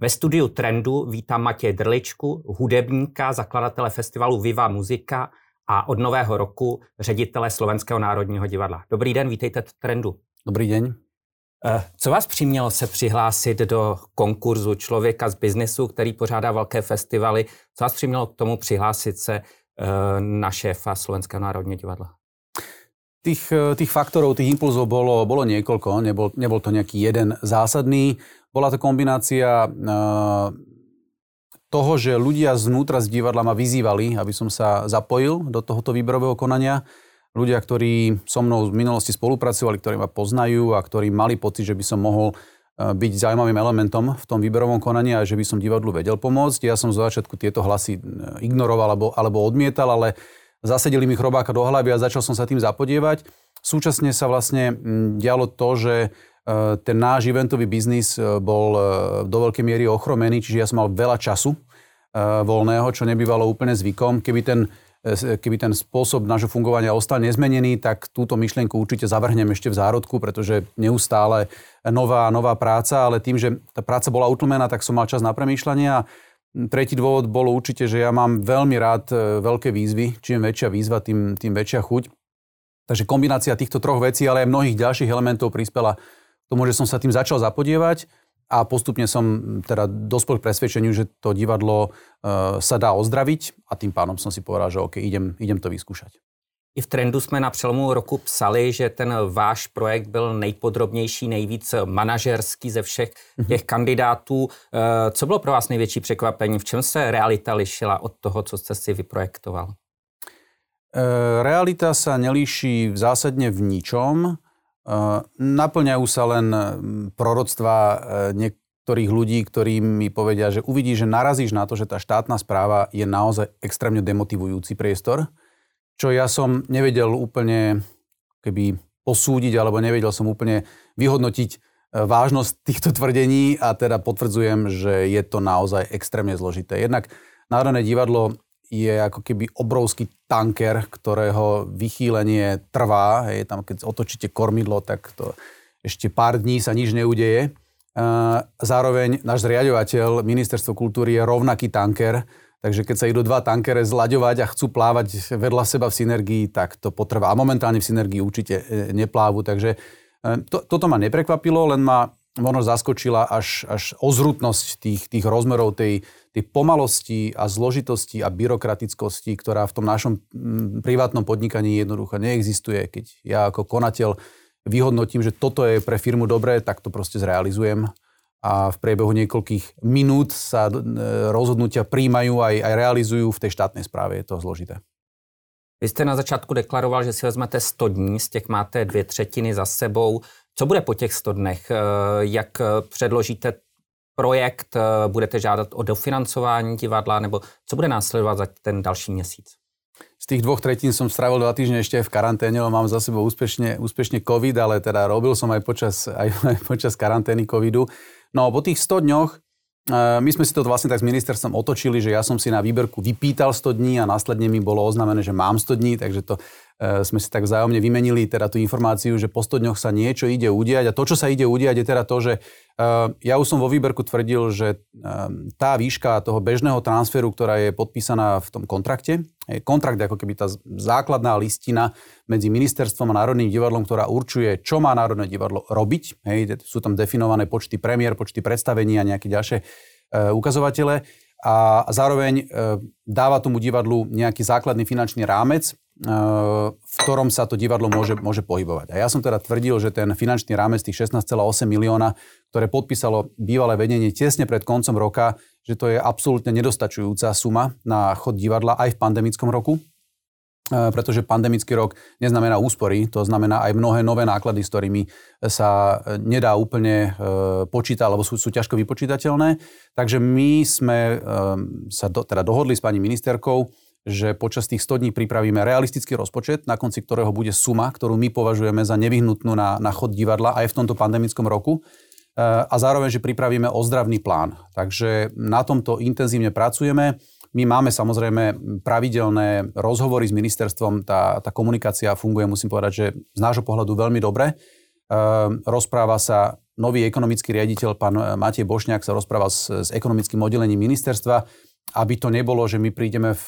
Ve studiu Trendu vítám Matěj Drličku, hudebníka, zakladatele festivalu Viva Muzika a od nového roku ředitele Slovenského národního divadla. Dobrý den, vítejte v Trendu. Dobrý den. Eh, co vás přimělo se přihlásit do konkurzu člověka z biznesu, který pořádá velké festivaly? Co vás přimělo k tomu přihlásit se eh, na šéfa Slovenského národního divadla? Tých, eh, tých faktorov, tých impulzov bolo, bolo niekoľko, nebol, nebol to nejaký jeden zásadný. Bola to kombinácia uh, toho, že ľudia znútra z divadla ma vyzývali, aby som sa zapojil do tohoto výberového konania. Ľudia, ktorí so mnou v minulosti spolupracovali, ktorí ma poznajú a ktorí mali pocit, že by som mohol uh, byť zaujímavým elementom v tom výberovom konaní a že by som divadlu vedel pomôcť. Ja som z začiatku tieto hlasy ignoroval alebo, alebo odmietal, ale zasedili mi chrobáka do hlavy a začal som sa tým zapodievať. Súčasne sa vlastne mm, dialo to, že ten náš eventový biznis e, bol e, do veľkej miery ochromený, čiže ja som mal veľa času voľného, čo nebývalo úplne zvykom. Keby ten, keby ten spôsob nášho fungovania ostal nezmenený, tak túto myšlienku určite zavrhnem ešte v zárodku, pretože neustále nová nová práca, ale tým, že tá práca bola utlmená, tak som mal čas na premýšľanie a Tretí dôvod bolo určite, že ja mám veľmi rád veľké výzvy. Čím väčšia výzva, tým, tým väčšia chuť. Takže kombinácia týchto troch vecí, ale aj mnohých ďalších elementov prispela tomu, že som sa tým začal zapodievať a postupne som teda dospel k presvedčeniu, že to divadlo e, sa dá ozdraviť a tým pádom som si povedal, že OK, idem, idem to vyskúšať. I v trendu jsme na přelomu roku psali, že ten váš projekt byl nejpodrobnější, nejvíc manažerský ze všech mhm. těch kandidátů. Eh, co bylo pro vás největší překvapení? V čem se realita lišila od toho, co jste si vyprojektoval? Eh, realita sa nelíši zásadne v ničom. Eh, naplňajú sa len mm, proroctva niektorých ľudí, ktorí mi povedia, že uvidí, že narazíš na to, že tá štátna správa je naozaj extrémne demotivujúci priestor čo ja som nevedel úplne keby posúdiť, alebo nevedel som úplne vyhodnotiť e, vážnosť týchto tvrdení a teda potvrdzujem, že je to naozaj extrémne zložité. Jednak Národné divadlo je ako keby obrovský tanker, ktorého vychýlenie trvá. Hej, tam keď otočíte kormidlo, tak to ešte pár dní sa nič neudeje. Zároveň náš zriadovateľ, Ministerstvo kultúry, je rovnaký tanker, Takže keď sa idú dva tankere zlaďovať a chcú plávať vedľa seba v synergii, tak to potrvá. A momentálne v synergii určite e, neplávu. Takže e, to, toto ma neprekvapilo, len ma možno zaskočila až, až ozrutnosť tých, tých rozmerov tej, tej pomalosti a zložitosti a byrokratickosti, ktorá v tom našom privátnom podnikaní jednoducho neexistuje. Keď ja ako konateľ vyhodnotím, že toto je pre firmu dobré, tak to proste zrealizujem a v priebehu niekoľkých minút sa e, rozhodnutia príjmajú aj, aj realizujú v tej štátnej správe. Je to zložité. Vy jste na začátku deklaroval, že si vezmete 100 dní, z těch máte dvě třetiny za sebou. Co bude po těch 100 dnech? E, jak předložíte projekt? E, budete žádat o dofinancování divadla? Nebo co bude následovat za ten další měsíc? Z tých dvoch tretín som strávil dva týždne ešte v karanténe, lebo mám za sebou úspešne, úspešne COVID, ale teda robil som aj počas, aj počas karantény COVIDu. No po tých 100 dňoch my sme si to vlastne tak s ministerstvom otočili, že ja som si na výberku vypýtal 100 dní a následne mi bolo oznámené, že mám 100 dní, takže to sme si tak vzájomne vymenili teda tú informáciu, že po 100 dňoch sa niečo ide udiať a to, čo sa ide udiať, je teda to, že Ehm, ja už som vo výberku tvrdil, že ehm, tá výška toho bežného transferu, ktorá je podpísaná v tom kontrakte, kontrakt je ako keby tá základná listina medzi ministerstvom a Národným divadlom, ktorá určuje, čo má Národné divadlo robiť. Hej, sú tam definované počty premiér, počty predstavení a nejaké ďalšie ukazovatele. A zároveň dáva tomu divadlu nejaký základný finančný rámec, v ktorom sa to divadlo môže, môže pohybovať. A ja som teda tvrdil, že ten finančný rámec tých 16,8 milióna, ktoré podpísalo bývalé vedenie tesne pred koncom roka, že to je absolútne nedostačujúca suma na chod divadla aj v pandemickom roku, pretože pandemický rok neznamená úspory, to znamená aj mnohé nové náklady, s ktorými sa nedá úplne e, počítať, alebo sú, sú ťažko vypočítateľné. Takže my sme e, sa do, teda dohodli s pani ministerkou, že počas tých 100 dní pripravíme realistický rozpočet, na konci ktorého bude suma, ktorú my považujeme za nevyhnutnú na, na chod divadla aj v tomto pandemickom roku e, a zároveň, že pripravíme ozdravný plán. Takže na tomto intenzívne pracujeme. My máme samozrejme pravidelné rozhovory s ministerstvom, tá, tá komunikácia funguje, musím povedať, že z nášho pohľadu veľmi dobre. E, rozpráva sa nový ekonomický riaditeľ, pán Matej Bošňák, sa rozprával s, s ekonomickým oddelením ministerstva, aby to nebolo, že my prídeme v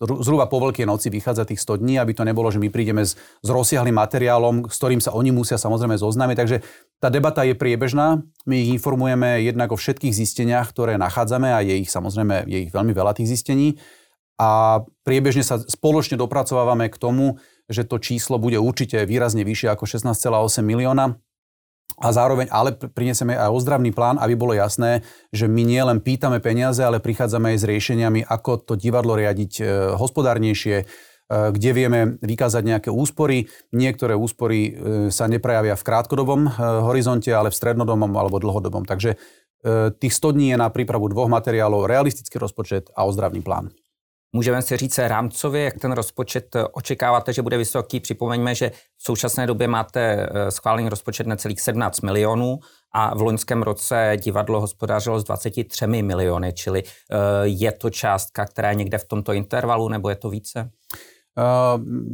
zhruba po Veľkej noci vychádza tých 100 dní, aby to nebolo, že my prídeme s, s rozsiahlým materiálom, s ktorým sa oni musia samozrejme zoznámiť. Takže tá debata je priebežná. My ich informujeme jednak o všetkých zisteniach, ktoré nachádzame a je ich samozrejme je ich veľmi veľa tých zistení. A priebežne sa spoločne dopracovávame k tomu, že to číslo bude určite výrazne vyššie ako 16,8 milióna a zároveň ale prinesieme aj ozdravný plán, aby bolo jasné, že my nie len pýtame peniaze, ale prichádzame aj s riešeniami, ako to divadlo riadiť e, hospodárnejšie, e, kde vieme vykázať nejaké úspory. Niektoré úspory e, sa neprejavia v krátkodobom horizonte, ale v strednodobom alebo dlhodobom. Takže tých 100 dní je na prípravu dvoch materiálov, realistický rozpočet a ozdravný plán. Můžeme si říct rámcově, jak ten rozpočet eh, očekáváte, že bude vysoký. Připomeňme, že v současné době máte eh, schválený rozpočet necelých 17 milionů a v loňském roce divadlo hospodařilo s 23 miliony, čili eh, je to částka, která je někde v tomto intervalu, nebo je to více?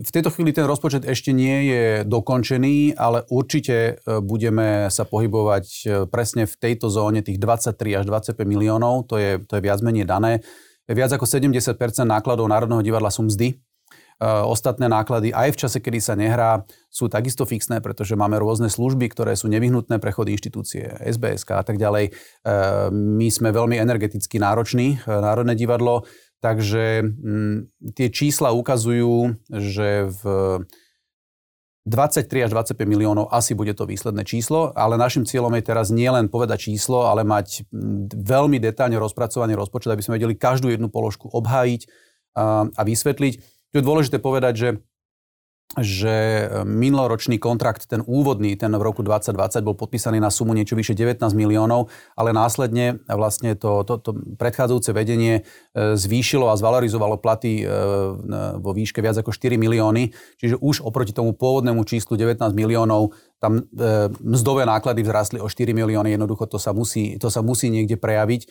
V tejto chvíli ten rozpočet ešte nie je dokončený, ale určite budeme sa pohybovať presne v tejto zóne tých 23 až 25 miliónov, to je, to je viac menej dané. Viac ako 70% nákladov Národného divadla sú mzdy. Ostatné náklady aj v čase, kedy sa nehrá, sú takisto fixné, pretože máme rôzne služby, ktoré sú nevyhnutné pre chod inštitúcie, SBSK a tak ďalej. My sme veľmi energeticky nároční, Národné divadlo, takže mm, tie čísla ukazujú, že v 23 až 25 miliónov asi bude to výsledné číslo, ale našim cieľom je teraz nielen povedať číslo, ale mať veľmi detálne rozpracovaný rozpočet, aby sme vedeli každú jednu položku obhájiť a, vysvetliť. Tu je dôležité povedať, že že e, minuloročný kontrakt, ten úvodný, ten v roku 2020 bol podpísaný na sumu niečo vyše 19 miliónov, ale následne vlastne to, to, to predchádzajúce vedenie e, zvýšilo a zvalorizovalo platy e, vo výške viac ako 4 milióny, čiže už oproti tomu pôvodnému číslu 19 miliónov tam mzdové náklady vzrastli o 4 milióny, jednoducho to sa musí, to sa musí niekde prejaviť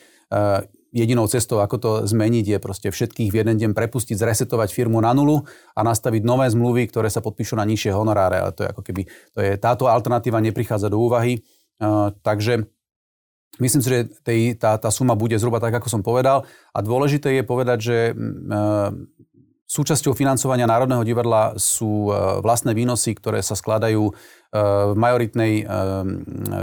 jedinou cestou, ako to zmeniť, je proste všetkých v jeden deň prepustiť, zresetovať firmu na nulu a nastaviť nové zmluvy, ktoré sa podpíšu na nižšie honoráre. Ale to je ako keby, to je, táto alternatíva neprichádza do úvahy. Uh, takže myslím si, že tej, tá, tá suma bude zhruba tak, ako som povedal. A dôležité je povedať, že uh, súčasťou financovania Národného divadla sú uh, vlastné výnosy, ktoré sa skladajú v majoritnej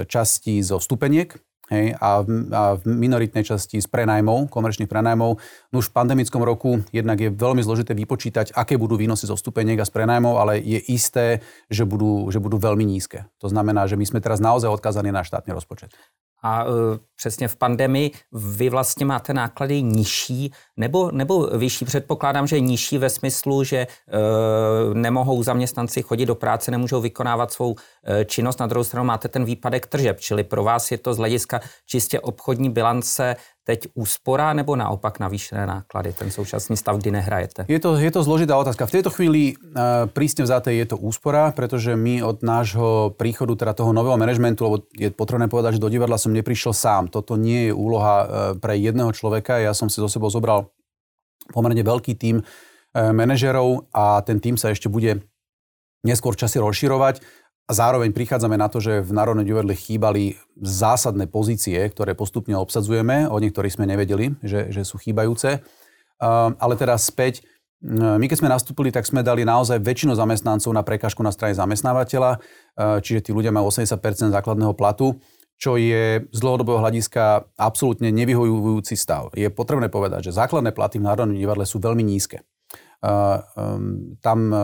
časti zo vstupeniek, hej, a, v, a v minoritnej časti z prenajmov, komerčných prenajmov. No už v pandemickom roku jednak je veľmi zložité vypočítať, aké budú výnosy zo stupeniek a z prenajmov, ale je isté, že budú, že budú veľmi nízke. To znamená, že my sme teraz naozaj odkázaní na štátny rozpočet. A uh, přesně v pandemii vy vlastně máte náklady nižší nebo, nebo vyšší? Předpokládám, že nižší ve smyslu, že uh, nemohou zaměstnanci chodit do práce, nemůžou vykonávat svou uh, činnost. Na druhou stranu máte ten výpadek tržeb, čili pro vás je to z hlediska čistě obchodní bilance teď úspora nebo naopak navýšené náklady, ten současný stav, kdy nehrajete? Je to, je to zložitá otázka. V tejto chvíli uh, prísne vzaté je to úspora, pretože my od nášho príchodu, teda toho nového manažmentu, lebo je potrebné povedať, že do divadla som neprišiel sám. Toto nie je úloha uh, pre jedného človeka. Ja som si zo sebou zobral pomerne veľký tím uh, manažerov a ten tým sa ešte bude neskôr časy rozširovať. A zároveň prichádzame na to, že v Národnej divadle chýbali zásadné pozície, ktoré postupne obsadzujeme. O niektorých sme nevedeli, že, že sú chýbajúce. Ale teraz späť, my keď sme nastúpili, tak sme dali naozaj väčšinu zamestnancov na prekažku na strane zamestnávateľa, čiže tí ľudia majú 80% základného platu, čo je z dlhodobého hľadiska absolútne nevyhojujúci stav. Je potrebné povedať, že základné platy v Národnom divadle sú veľmi nízke. Ehm, tam e,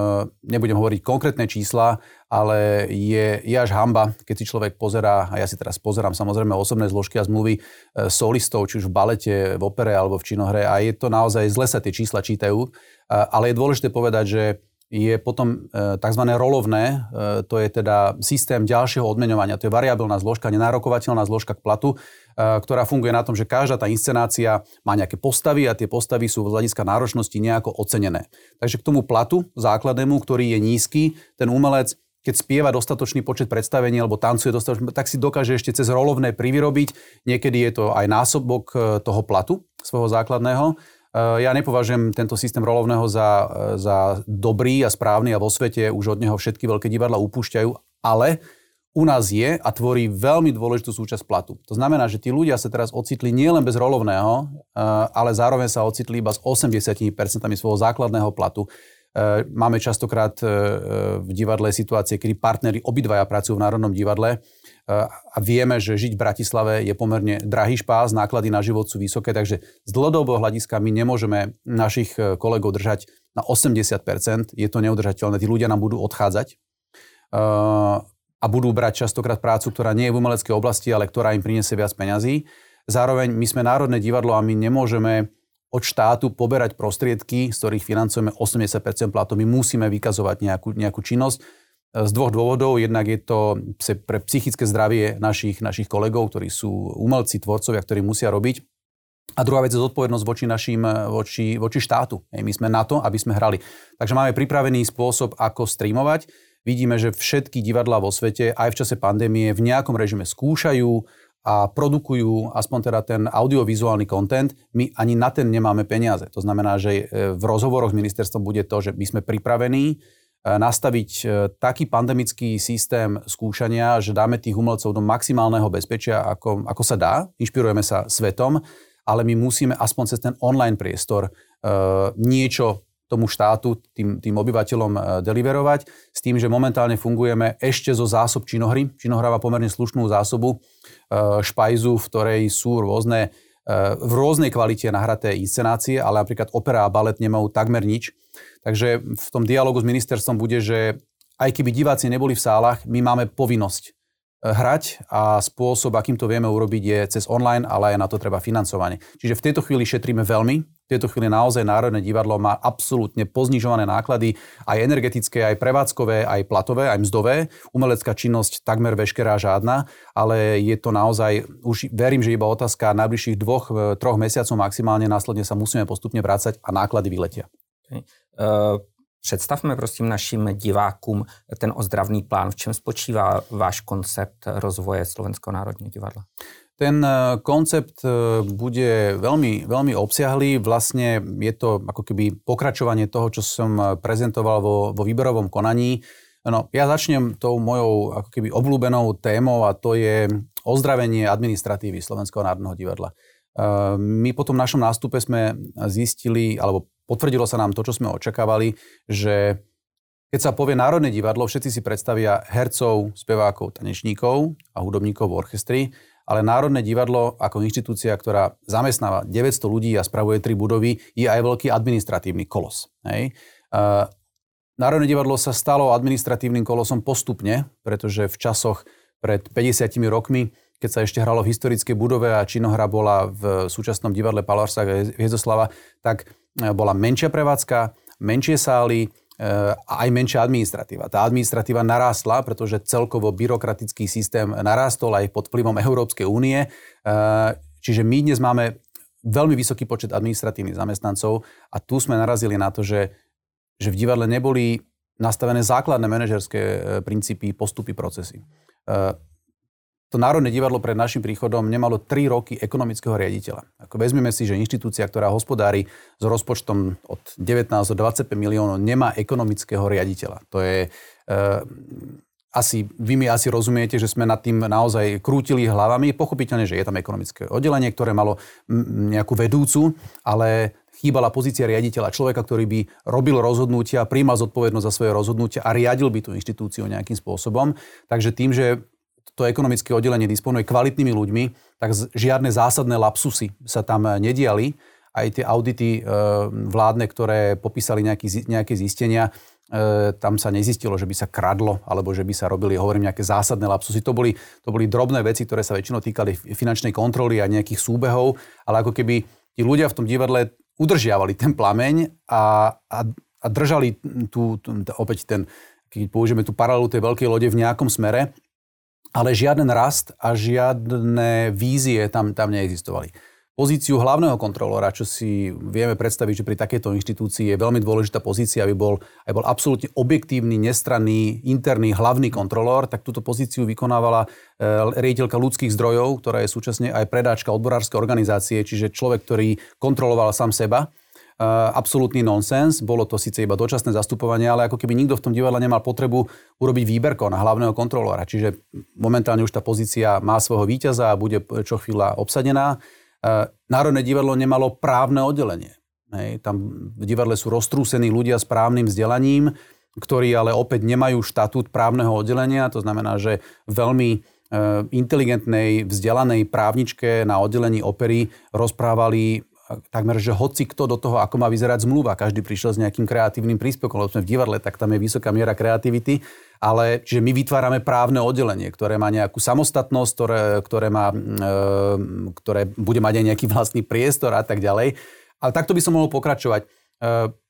nebudem hovoriť konkrétne čísla, ale je, je až hamba, keď si človek pozerá, a ja si teraz pozerám samozrejme osobné zložky a zmluvy e, solistov, či už v balete, v opere alebo v činohre a je to naozaj zle sa tie čísla čítajú, e, ale je dôležité povedať, že je potom tzv. rolovné, to je teda systém ďalšieho odmeňovania, to je variabilná zložka, nenárokovateľná zložka k platu, ktorá funguje na tom, že každá tá inscenácia má nejaké postavy a tie postavy sú z hľadiska náročnosti nejako ocenené. Takže k tomu platu základnému, ktorý je nízky, ten umelec keď spieva dostatočný počet predstavení alebo tancuje dostatočný, tak si dokáže ešte cez rolovné privyrobiť. Niekedy je to aj násobok e, toho platu svojho základného. E, ja nepovažujem tento systém rolovného za, e, za dobrý a správny a vo svete už od neho všetky veľké divadla upúšťajú, ale u nás je a tvorí veľmi dôležitú súčasť platu. To znamená, že tí ľudia sa teraz ocitli nielen bez rolovného, ale zároveň sa ocitli iba s 80% svojho základného platu. Máme častokrát v divadle situácie, kedy partnery obidvaja pracujú v Národnom divadle a vieme, že žiť v Bratislave je pomerne drahý špás, náklady na život sú vysoké, takže z dlhodobého hľadiska my nemôžeme našich kolegov držať na 80%, je to neudržateľné, tí ľudia nám budú odchádzať a budú brať častokrát prácu, ktorá nie je v umeleckej oblasti, ale ktorá im priniesie viac peňazí. Zároveň my sme Národné divadlo a my nemôžeme od štátu poberať prostriedky, z ktorých financujeme 80% platu. My musíme vykazovať nejakú, nejakú činnosť e, z dvoch dôvodov. Jednak je to pre psychické zdravie našich, našich kolegov, ktorí sú umelci, tvorcovia, ktorí musia robiť. A druhá vec je zodpovednosť voči, našim, voči, voči štátu. My sme na to, aby sme hrali. Takže máme pripravený spôsob, ako streamovať. Vidíme, že všetky divadlá vo svete aj v čase pandémie v nejakom režime skúšajú, a produkujú aspoň teda ten audiovizuálny content, my ani na ten nemáme peniaze. To znamená, že e, v rozhovoroch s ministerstvom bude to, že my sme pripravení nastaviť e, taký pandemický systém skúšania, že dáme tých umelcov do maximálneho bezpečia, ako, ako sa dá. Inšpirujeme sa svetom, ale my musíme aspoň cez ten online priestor niečo tomu štátu, tým, tým obyvateľom deliverovať, s tým, že momentálne fungujeme ešte zo zásob činohry. Činohra má pomerne slušnú zásobu špajzu, v ktorej sú rôzne, v rôznej kvalite nahraté inscenácie, ale napríklad opera a balet nemajú takmer nič. Takže v tom dialogu s ministerstvom bude, že aj keby diváci neboli v sálach, my máme povinnosť eh, hrať a spôsob, akým to vieme urobiť, je cez online, ale aj na to treba financovanie. Čiže v tejto chvíli šetríme veľmi, v tejto chvíli naozaj Národné divadlo má absolútne poznižované náklady, aj energetické, aj prevádzkové, aj platové, aj mzdové. Umelecká činnosť takmer veškerá žiadna, ale je to naozaj, už verím, že iba otázka najbližších dvoch, e, troch mesiacov maximálne, následne sa musíme postupne vrácať a náklady vyletia. Okay. Uh... Představme prosím našim divákům ten ozdravný plán. V čem spočívá váš koncept rozvoje Slovenského národního divadla? Ten e, koncept e, bude veľmi, veľmi obsiahlý. Vlastne je to ako keby pokračovanie toho, čo som e, prezentoval vo, vo výberovom konaní. No, ja začnem tou mojou ako keby obľúbenou témou a to je ozdravenie administratívy Slovenského národného divadla. My po tom našom nástupe sme zistili, alebo potvrdilo sa nám to, čo sme očakávali, že keď sa povie Národné divadlo, všetci si predstavia hercov, spevákov, tanečníkov a hudobníkov v orchestri, ale Národné divadlo ako inštitúcia, ktorá zamestnáva 900 ľudí a spravuje tri budovy, je aj veľký administratívny kolos. Hej. Národné divadlo sa stalo administratívnym kolosom postupne, pretože v časoch pred 50 rokmi, keď sa ešte hralo v historickej budove a činohra bola v súčasnom divadle Palarsa Hiezoslava, tak bola menšia prevádzka, menšie sály, a aj menšia administratíva. Tá administratíva narástla, pretože celkovo byrokratický systém narástol aj pod vplyvom Európskej únie. Čiže my dnes máme veľmi vysoký počet administratívnych zamestnancov a tu sme narazili na to, že, že v divadle neboli nastavené základné manažerské e, princípy, postupy, procesy to Národné divadlo pred našim príchodom nemalo 3 roky ekonomického riaditeľa. Ako vezmeme si, že inštitúcia, ktorá hospodári s rozpočtom od 19 do 25 miliónov, nemá ekonomického riaditeľa. To je... E, asi, vy mi asi rozumiete, že sme nad tým naozaj krútili hlavami. Pochopiteľne, že je tam ekonomické oddelenie, ktoré malo nejakú vedúcu, ale chýbala pozícia riaditeľa, človeka, ktorý by robil rozhodnutia, príjmal zodpovednosť za svoje rozhodnutia a riadil by tú inštitúciu nejakým spôsobom. Takže tým, že to ekonomické oddelenie disponuje kvalitnými ľuďmi, tak žiadne zásadné lapsusy sa tam eh, nediali. Aj tie audity eh, vládne, ktoré popísali nejaký, nejaké zistenia, eh, tam sa nezistilo, že by sa kradlo, alebo že by sa robili, hovorím, nejaké zásadné lapsusy. To boli, to boli drobné veci, ktoré sa väčšinou týkali finančnej kontroly a nejakých súbehov, ale ako keby tí ľudia v tom divadle udržiavali ten plameň a, a, a držali tú, tú, opäť ten, keď použijeme tú paralelu tej veľkej lode v nejakom smere, ale žiaden rast a žiadne vízie tam, tam neexistovali. Pozíciu hlavného kontrolóra, čo si vieme predstaviť, že pri takejto inštitúcii je veľmi dôležitá pozícia, aby bol, aj bol absolútne objektívny, nestranný, interný hlavný kontrolór, tak túto pozíciu vykonávala e, riaditeľka ľudských zdrojov, ktorá je súčasne aj predáčka odborárskej organizácie, čiže človek, ktorý kontroloval sám seba absolútny nonsens. Bolo to síce iba dočasné zastupovanie, ale ako keby nikto v tom divadle nemal potrebu urobiť výberko na hlavného kontrolóra. Čiže momentálne už tá pozícia má svojho víťaza a bude čo chvíľa obsadená. Uh, Národné divadlo nemalo právne oddelenie. Hej, tam v divadle sú roztrúsení ľudia s právnym vzdelaním, ktorí ale opäť nemajú štatút právneho oddelenia. To znamená, že veľmi inteligentnej, vzdelanej právničke na oddelení opery rozprávali takmer, že hoci kto do toho, ako má vyzerať zmluva. Každý prišiel s nejakým kreatívnym príspevkom, lebo sme v divadle, tak tam je vysoká miera kreativity. Ale čiže my vytvárame právne oddelenie, ktoré má nejakú samostatnosť, ktoré, ktoré, má, e, ktoré bude mať aj nejaký vlastný priestor a tak ďalej. Ale takto by som mohol pokračovať. E,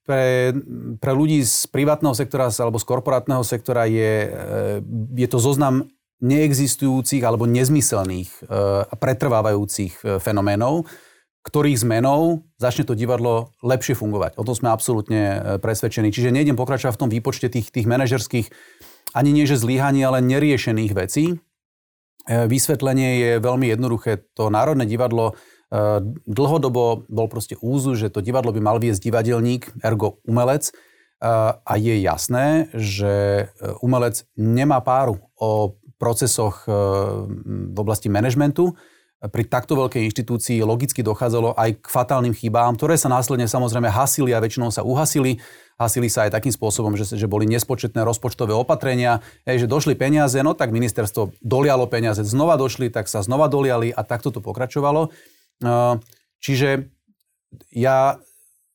pre, pre ľudí z privátneho sektora alebo z korporátneho sektora je, e, je to zoznam neexistujúcich alebo nezmyselných a pretrvávajúcich fenoménov, ktorých zmenou začne to divadlo lepšie fungovať. O tom sme absolútne e, presvedčení. Čiže nejdem pokračovať v tom výpočte tých, tých manažerských ani nie že zlyhaní, ale neriešených vecí. E, vysvetlenie je veľmi jednoduché. To Národné divadlo e, dlhodobo bol proste úzu, že to divadlo by mal viesť divadelník, ergo umelec. A je jasné, že umelec nemá páru o procesoch v oblasti manažmentu, pri takto veľkej inštitúcii logicky dochádzalo aj k fatálnym chybám, ktoré sa následne samozrejme hasili a väčšinou sa uhasili. Hasili sa aj takým spôsobom, že, že boli nespočetné rozpočtové opatrenia, hej, že došli peniaze, no tak ministerstvo dolialo peniaze, znova došli, tak sa znova doliali a takto to pokračovalo. Čiže ja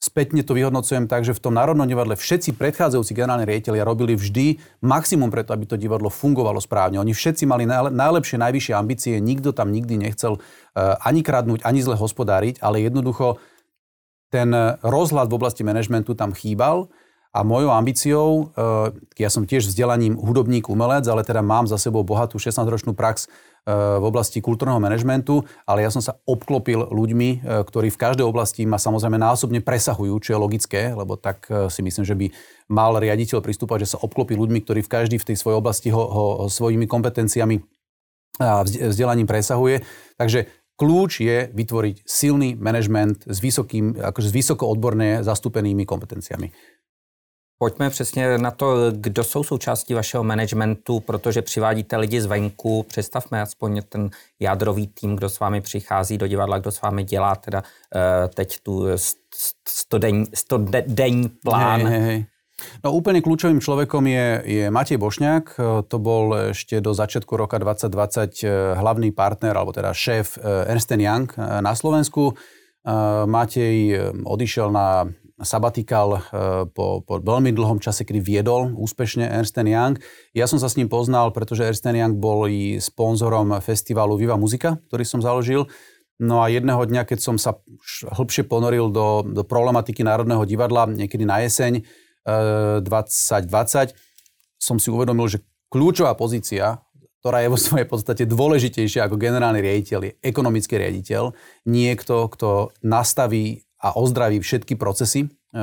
Spätne to vyhodnocujem tak, že v tom Národnom divadle všetci predchádzajúci generálni riaditeľia robili vždy maximum preto, aby to divadlo fungovalo správne. Oni všetci mali najlepšie, najvyššie ambície, nikto tam nikdy nechcel uh, ani kradnúť, ani zle hospodáriť, ale jednoducho ten rozhľad v oblasti manažmentu tam chýbal a mojou ambíciou, uh, ja som tiež vzdelaním hudobník, umelec, ale teda mám za sebou bohatú 16-ročnú prax Eh, v oblasti kultúrneho manažmentu, ale ja som sa obklopil ľuďmi, eh, ktorí v každej oblasti ma samozrejme násobne presahujú, čo je logické, lebo tak eh, si myslím, že by mal riaditeľ pristúpať, že sa obklopí ľuďmi, ktorí v každej v tej svojej oblasti ho, ho svojimi kompetenciami a vzdelaním presahuje. Takže kľúč je vytvoriť silný manažment s, vysokým, akože s vysoko odborne zastúpenými kompetenciami. Pojďme přesně na to, kdo jsou součástí vašeho managementu, protože přivádíte lidi zvenku. Představme aspoň ten jádrový tým, kdo s vámi přichází do divadla, kdo s vámi dělá teda uh, teď tu stodenní, stodenní plán. Hej, hej, hej. No úplne kľúčovým človekom je, je Matej Bošňák. To bol ešte do začiatku roka 2020 eh, hlavný partner, alebo teda šéf eh, Ernst Young na Slovensku. Matej odišiel na sabatikal eh, po, po veľmi dlhom čase, kedy viedol úspešne Ernst Young. Ja som sa s ním poznal, pretože Ernst Young bol i sponzorom festivalu Viva Muzika, ktorý som založil. No a jedného dňa, keď som sa hĺbšie ponoril do, do problematiky Národného divadla, niekedy na jeseň e, eh, 2020, som si uvedomil, že kľúčová pozícia, ktorá je vo svojej podstate dôležitejšia ako generálny riaditeľ, je ekonomický riaditeľ. Niekto, kto nastaví a ozdraví všetky procesy e,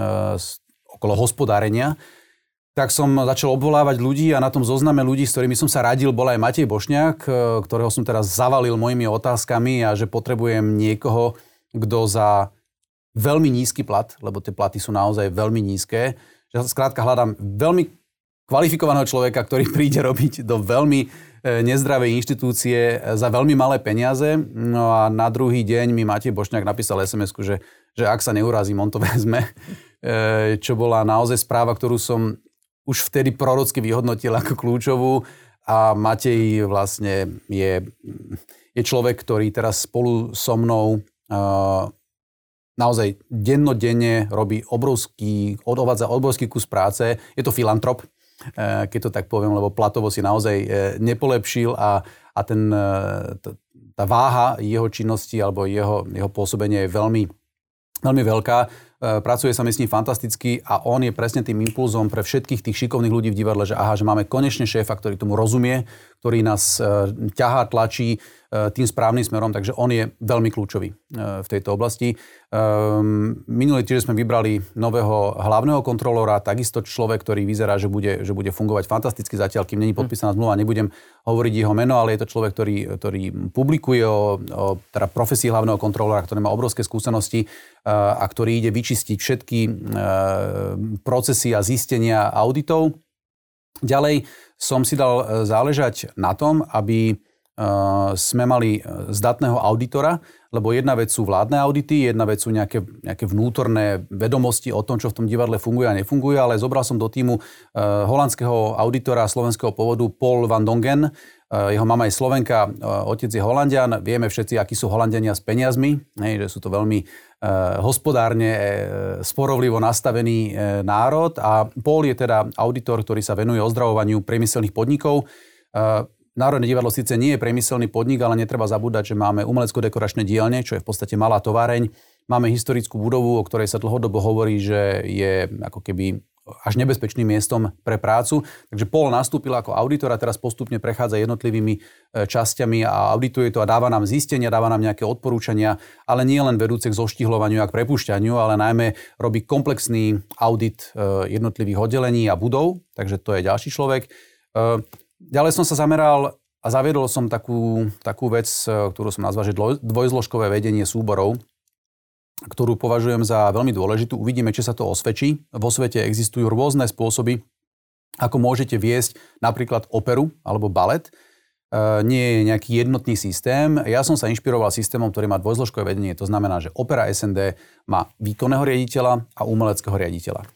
okolo hospodárenia, tak som začal obvolávať ľudí a na tom zozname ľudí, s ktorými som sa radil, bol aj Matej Bošňák, e, ktorého som teraz zavalil mojimi otázkami a že potrebujem niekoho, kto za veľmi nízky plat, lebo tie platy sú naozaj veľmi nízke, že skrátka hľadám veľmi kvalifikovaného človeka, ktorý príde robiť do veľmi E, nezdravej inštitúcie za veľmi malé peniaze. No a na druhý deň mi Matej Bošňák napísal sms že, že ak sa neurazím, on to vezme. E, čo bola naozaj správa, ktorú som už vtedy prorocky vyhodnotil ako kľúčovú. A Matej vlastne je, je človek, ktorý teraz spolu so mnou naozaj dennodenne robí obrovský, odovádza obrovský kus práce. Je to filantrop, keď to tak poviem, lebo platovo si naozaj eh, nepolepšil a, a ten, eh, tá váha jeho činnosti alebo jeho, jeho pôsobenie je veľmi, veľmi veľká. Pracuje sa mi s ním fantasticky a on je presne tým impulzom pre všetkých tých šikovných ľudí v divadle, že aha, že máme konečne šéfa, ktorý tomu rozumie, ktorý nás ťahá, tlačí tým správnym smerom, takže on je veľmi kľúčový v tejto oblasti. Ehm, minulý týždeň sme vybrali nového hlavného kontrolóra, takisto človek, ktorý vyzerá, že bude, že bude fungovať fantasticky zatiaľ, kým není podpísaná zmluva, nebudem hovoriť jeho meno, ale je to človek, ktorý, ktorý publikuje o, o teda profesii hlavného kontrolóra, ktorý má obrovské skúsenosti a, ktorý ide vyčistiť všetky e, procesy a zistenia auditov. Ďalej som si dal e, záležať na tom, aby sme mali zdatného auditora, lebo jedna vec sú vládne audity, jedna vec sú nejaké, nejaké vnútorné vedomosti o tom, čo v tom divadle funguje a nefunguje, ale zobral som do týmu holandského auditora slovenského pôvodu Paul van Dongen, jeho mama je Slovenka, otec je Holandian. Vieme všetci, akí sú Holandiania s peniazmi, že sú to veľmi hospodárne, e, sporovlivo nastavený e, národ. A Paul je teda auditor, ktorý sa venuje ozdravovaniu priemyselných podnikov. Národné divadlo síce nie je priemyselný podnik, ale netreba zabúdať, že máme umelecko-dekoračné dielne, čo je v podstate malá továreň. Máme historickú budovu, o ktorej sa dlhodobo hovorí, že je ako keby až nebezpečným miestom pre prácu. Takže Paul nastúpil ako auditor a teraz postupne prechádza jednotlivými e, časťami a audituje to a dáva nám zistenia, dáva nám nejaké odporúčania, ale nie len vedúce k zoštihľovaniu a k prepušťaniu, ale najmä robí komplexný audit e, jednotlivých oddelení a budov, takže to je ďalší človek. E, Ďalej som sa zameral a zaviedol som takú, takú vec, ktorú som nazval, že dvojzložkové vedenie súborov, ktorú považujem za veľmi dôležitú. Uvidíme, či sa to osvedčí. Vo svete existujú rôzne spôsoby, ako môžete viesť napríklad operu alebo balet. E, nie je nejaký jednotný systém. Ja som sa inšpiroval systémom, ktorý má dvojzložkové vedenie. To znamená, že opera SND má výkonného riaditeľa a umeleckého riaditeľa. E,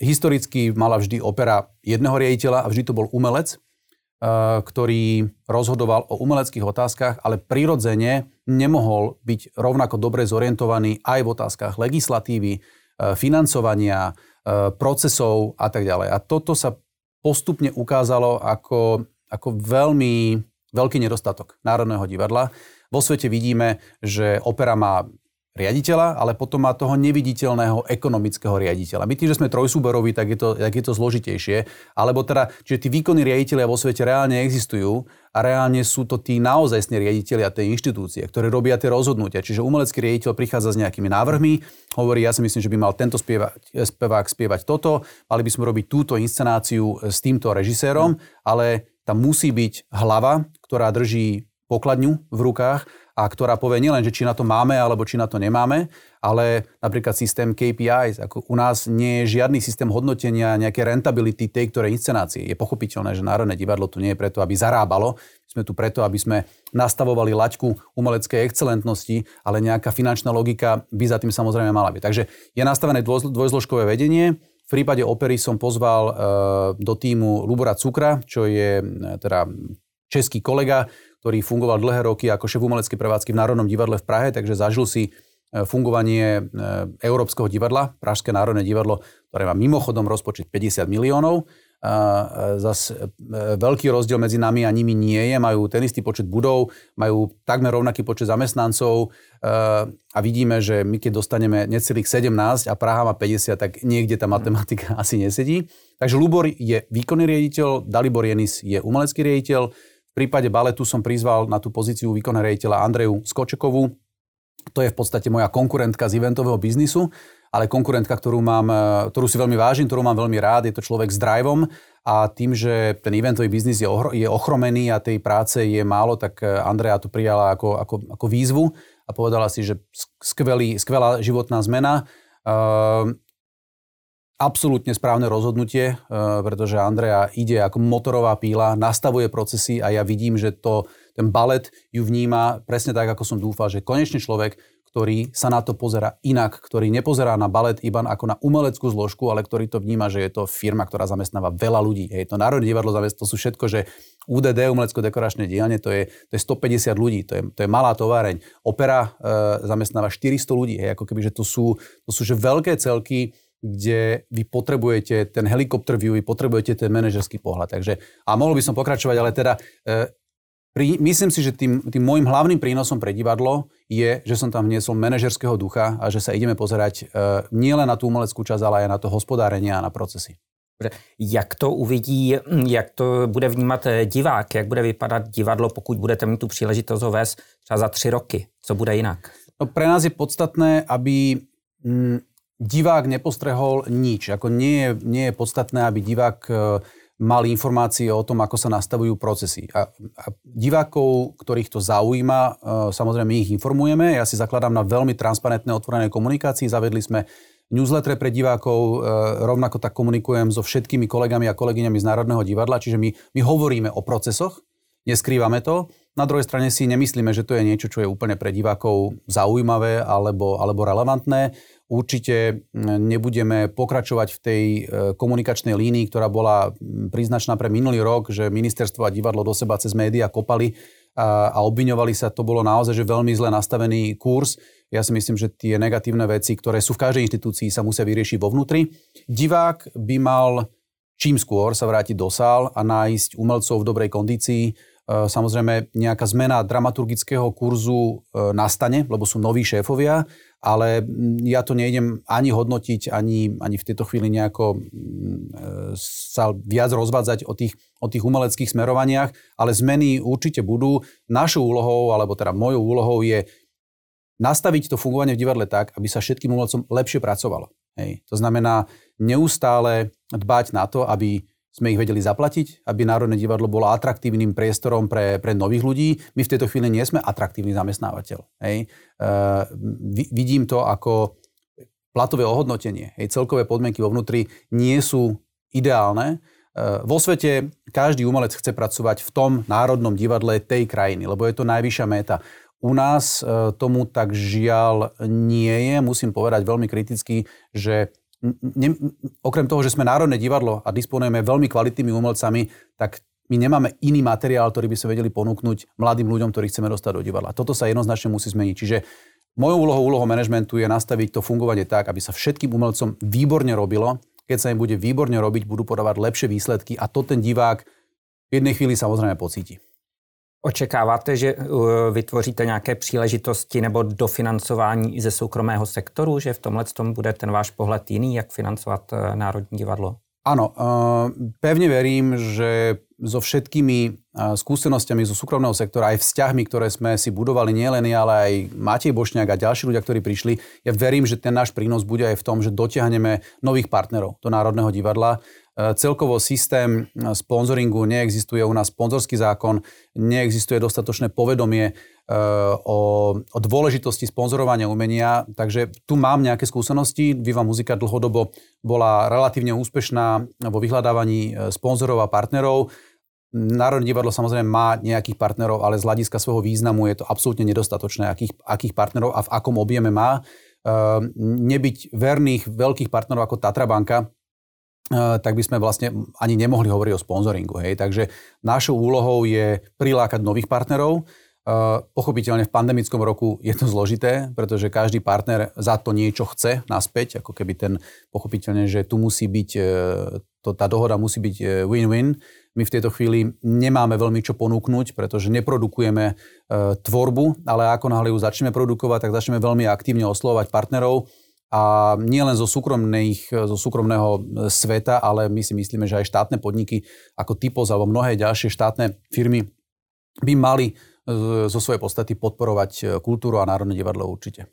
historicky mala vždy opera jedného riaditeľa a vždy to bol umelec, ktorý rozhodoval o umeleckých otázkach, ale prirodzene nemohol byť rovnako dobre zorientovaný aj v otázkach legislatívy, eh, financovania, eh, procesov a tak ďalej. A toto sa postupne ukázalo ako, ako veľmi veľký nedostatok Národného divadla. Vo svete vidíme, že opera má riaditeľa, ale potom má toho neviditeľného ekonomického riaditeľa. My tým, že sme trojsúboroví, tak je to, tak je to zložitejšie. Alebo teda, čiže tí výkonní riaditeľia vo svete reálne existujú a reálne sú to tí naozajstní riaditeľia tej inštitúcie, ktoré robia tie rozhodnutia. Čiže umelecký riaditeľ prichádza s nejakými návrhmi, hovorí, ja si myslím, že by mal tento spievať, spevák spievať toto, mali by sme robiť túto inscenáciu s týmto režisérom, ale tam musí byť hlava, ktorá drží pokladňu v rukách a ktorá povie nielen, že či na to máme alebo či na to nemáme, ale napríklad systém KPIs. Ako u nás nie je žiadny systém hodnotenia nejaké rentability tej ktorej inscenácie. Je pochopiteľné, že Národné divadlo tu nie je preto, aby zarábalo. Sme tu preto, aby sme nastavovali laťku umeleckej excelentnosti, ale nejaká finančná logika by za tým samozrejme mala byť. Takže je nastavené dvojzložkové vedenie. V prípade opery som pozval e, do týmu Lubora Cukra, čo je e, teda český kolega, ktorý fungoval dlhé roky ako šéf umeleckej prevádzky v Národnom divadle v Prahe, takže zažil si e, fungovanie e, Európskeho divadla, Pražské národné divadlo, ktoré má mimochodom rozpočet 50 miliónov. E, zas veľký rozdiel medzi nami a nimi nie je. Majú ten istý počet budov, majú takmer rovnaký počet zamestnancov a vidíme, že my keď dostaneme necelých 17 a Praha má 50, tak niekde tá matematika asi nesedí. Takže Lubor je výkonný riaditeľ, Dalibor Jenis je umelecký riaditeľ, prípade baletu som prizval na tú pozíciu výkonného riaditeľa Andreju Skočekovú. To je v podstate moja konkurentka z eventového biznisu, ale konkurentka, ktorú, mám, e, ktorú si veľmi vážim, ktorú mám veľmi rád. Je to človek s driveom a tým, že ten eventový biznis je, ohro, je ochromený a tej práce je málo, tak e, Andrea to prijala ako, ako, ako výzvu a povedala si, že skvelý, skvelá životná zmena. Uh, absolútne správne rozhodnutie, e, pretože Andrea ide ako motorová píla, nastavuje procesy a ja vidím, že to, ten balet ju vníma presne tak, ako som dúfal, že konečne človek, ktorý sa na to pozera inak, ktorý nepozerá na balet iba ako na umeleckú zložku, ale ktorý to vníma, že je to firma, ktorá zamestnáva veľa ľudí. Je to Národné divadlo, to sú všetko, že UDD, umelecko-dekoračné dielne, to je, to je 150 ľudí, to je, to je malá továreň. Opera e, zamestnáva 400 ľudí, hej, ako keby, že to sú, to sú že veľké celky, kde vy potrebujete ten helikopter view, vy potrebujete ten manažerský pohľad. Takže, a mohol by som pokračovať, ale teda e, pri, myslím si, že tým, tým môjim hlavným prínosom pre divadlo je, že som tam vniesol manažerského ducha a že sa ideme pozerať e, nielen na tú umeleckú časť, ale aj na to hospodárenie a na procesy. Jak to uvidí, jak to bude vnímat eh, divák, jak bude vypadat divadlo, pokud budete mít tu příležitost ho vést třeba za tři roky? Co bude jinak? No, pre nás je podstatné, aby mm, divák nepostrehol nič. Ako nie je, nie je podstatné, aby divák e, mal informácie o tom, ako sa nastavujú procesy. A, a divákov, ktorých to zaujíma, e, samozrejme my ich informujeme. Ja si zakladám na veľmi transparentnej otvorenej komunikácii. Zavedli sme newsletter pre divákov, e, rovnako tak komunikujem so všetkými kolegami a kolegyňami z Národného divadla, čiže my, my hovoríme o procesoch, neskrývame to. Na druhej strane si nemyslíme, že to je niečo, čo je úplne pre divákov zaujímavé alebo, alebo relevantné. Určite nebudeme pokračovať v tej e, komunikačnej línii, ktorá bola príznačná pre minulý rok, že ministerstvo a divadlo do seba cez médiá kopali a, obviňovali sa. To bolo naozaj že veľmi zle nastavený kurz. Ja si myslím, že tie negatívne veci, ktoré sú v každej inštitúcii, sa musia vyriešiť vo vnútri. Divák by mal čím skôr sa vrátiť do sál a nájsť umelcov v dobrej kondícii, samozrejme, nejaká zmena dramaturgického kurzu e, nastane, lebo sú noví šéfovia, ale ja to nejdem ani hodnotiť, ani, ani v tejto chvíli nejako e, sa viac rozvádzať o tých, o tých umeleckých smerovaniach, ale zmeny určite budú. Našou úlohou, alebo teda mojou úlohou je nastaviť to fungovanie v divadle tak, aby sa všetkým umelcom lepšie pracovalo. Hej. To znamená neustále dbať na to, aby sme ich vedeli zaplatiť, aby Národné divadlo bolo atraktívnym priestorom pre, pre nových ľudí. My v tejto chvíli nie sme atraktívny zamestnávateľ. Hej. E, vidím to ako platové ohodnotenie. Hej. Celkové podmienky vo vnútri nie sú ideálne. E, vo svete každý umelec chce pracovať v tom národnom divadle tej krajiny, lebo je to najvyššia méta. U nás e, tomu tak žiaľ nie je. Musím povedať veľmi kriticky, že ne, okrem toho, že sme Národné divadlo a disponujeme veľmi kvalitnými umelcami, tak my nemáme iný materiál, ktorý by sme vedeli ponúknuť mladým ľuďom, ktorých chceme dostať do divadla. Toto sa jednoznačne musí zmeniť. Čiže mojou úlohou, úlohou manažmentu je nastaviť to fungovanie tak, aby sa všetkým umelcom výborne robilo. Keď sa im bude výborne robiť, budú podávať lepšie výsledky a to ten divák v jednej chvíli samozrejme pocíti. Očekáváte, že uh, vytvoříte nějaké příležitosti nebo dofinancování ze soukromého sektoru, že v tomhle tom bude ten váš pohled jiný, jak financovat uh, Národní divadlo? Áno, uh, pevne verím, že so všetkými skúsenostiami zo súkromného sektora, aj vzťahmi, ktoré sme si budovali nielen ale aj Matej Bošňák a ďalší ľudia, ktorí prišli, ja verím, že ten náš prínos bude aj v tom, že dotiahneme nových partnerov do Národného divadla celkovo systém e, sponzoringu neexistuje u nás sponzorský zákon, neexistuje dostatočné povedomie e, o, o dôležitosti sponzorovania umenia, takže tu mám nejaké skúsenosti. Viva Muzika dlhodobo bola relatívne úspešná vo vyhľadávaní sponzorov a partnerov. Národné divadlo samozrejme má nejakých partnerov, ale z hľadiska svojho významu je to absolútne nedostatočné, akých, akých partnerov a v akom objeme má. Nebyť verných veľkých partnerov ako Tatra banka, tak by sme vlastne ani nemohli hovoriť o sponzoringu. Hej. Takže našou úlohou je prilákať nových partnerov. Eh, pochopiteľne v pandemickom roku je to zložité, pretože každý partner za to niečo chce naspäť, ako keby ten, pochopiteľne, že tu musí byť, eh, to, tá dohoda musí byť win-win. My v tejto chvíli nemáme veľmi čo ponúknuť, pretože neprodukujeme tvorbu, ale ako náhle ju začneme produkovať, tak začneme veľmi aktívne oslovať partnerov, a nie len zo, súkromných, zo súkromného e, sveta, ale my si myslíme, že aj štátne podniky ako Typos alebo mnohé ďalšie štátne firmy by mali e, zo svojej podstaty podporovať e, kultúru a Národné divadlo určite.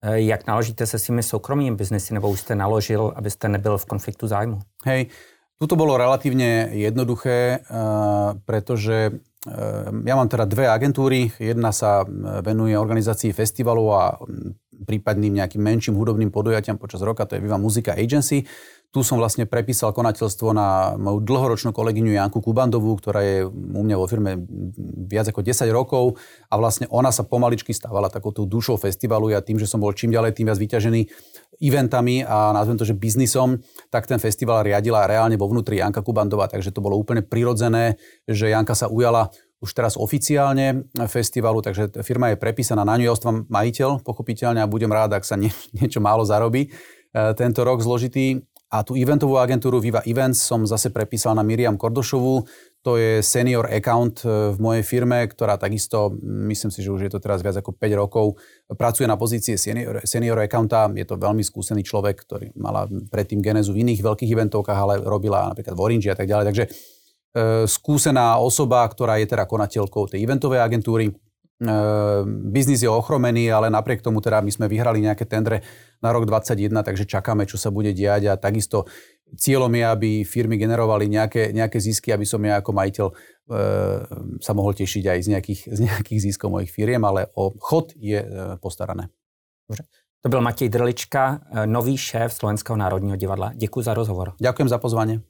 Jak naložíte se svými soukromými biznesy, nebo už jste naložil, abyste nebyl v konfliktu zájmu? Hej, tuto bolo relatívne jednoduché, pretože ja mám teda dve agentúry. Jedna sa venuje organizácii festivalu a prípadným nejakým menším hudobným podujatiam počas roka, to je Viva Muzika Agency. Tu som vlastne prepísal konateľstvo na moju dlhoročnú kolegyňu Janku Kubandovú, ktorá je u mňa vo firme viac ako 10 rokov a vlastne ona sa pomaličky stávala takouto dušou festivalu. Ja tým, že som bol čím ďalej tým viac vyťažený eventami a nazvem to, že biznisom, tak ten festival riadila reálne vo vnútri Janka Kubandová, takže to bolo úplne prirodzené, že Janka sa ujala už teraz oficiálne festivalu, takže firma je prepísaná na ňu. Ja ostávam majiteľ, pochopiteľne, a budem rád, ak sa nie, niečo málo zarobí. E, tento rok zložitý, A tú eventovú agentúru Viva Events som zase prepísal na Miriam Kordošovú. To je senior account e, v mojej firme, ktorá takisto, myslím si, že už je to teraz viac ako 5 rokov, pracuje na pozícii senior, senior accounta. Je to veľmi skúsený človek, ktorý mala predtým genezu v iných veľkých eventovkách, ale robila napríklad v Orange a tak ďalej. Takže e, skúsená osoba, ktorá je teda konateľkou tej eventovej agentúry, biznis je ochromený, ale napriek tomu teda my sme vyhrali nejaké tendre na rok 2021, takže čakáme, čo sa bude diať a takisto cieľom je, aby firmy generovali nejaké, nejaké zisky, aby som ja ako majiteľ e, sa mohol tešiť aj z nejakých, z nejakých ziskov mojich firiem, ale o chod je e, postarané. Dobre. To byl Matěj Drlička, nový šéf Slovenského národního divadla. Děkuji za rozhovor. Ďakujem za pozvanie.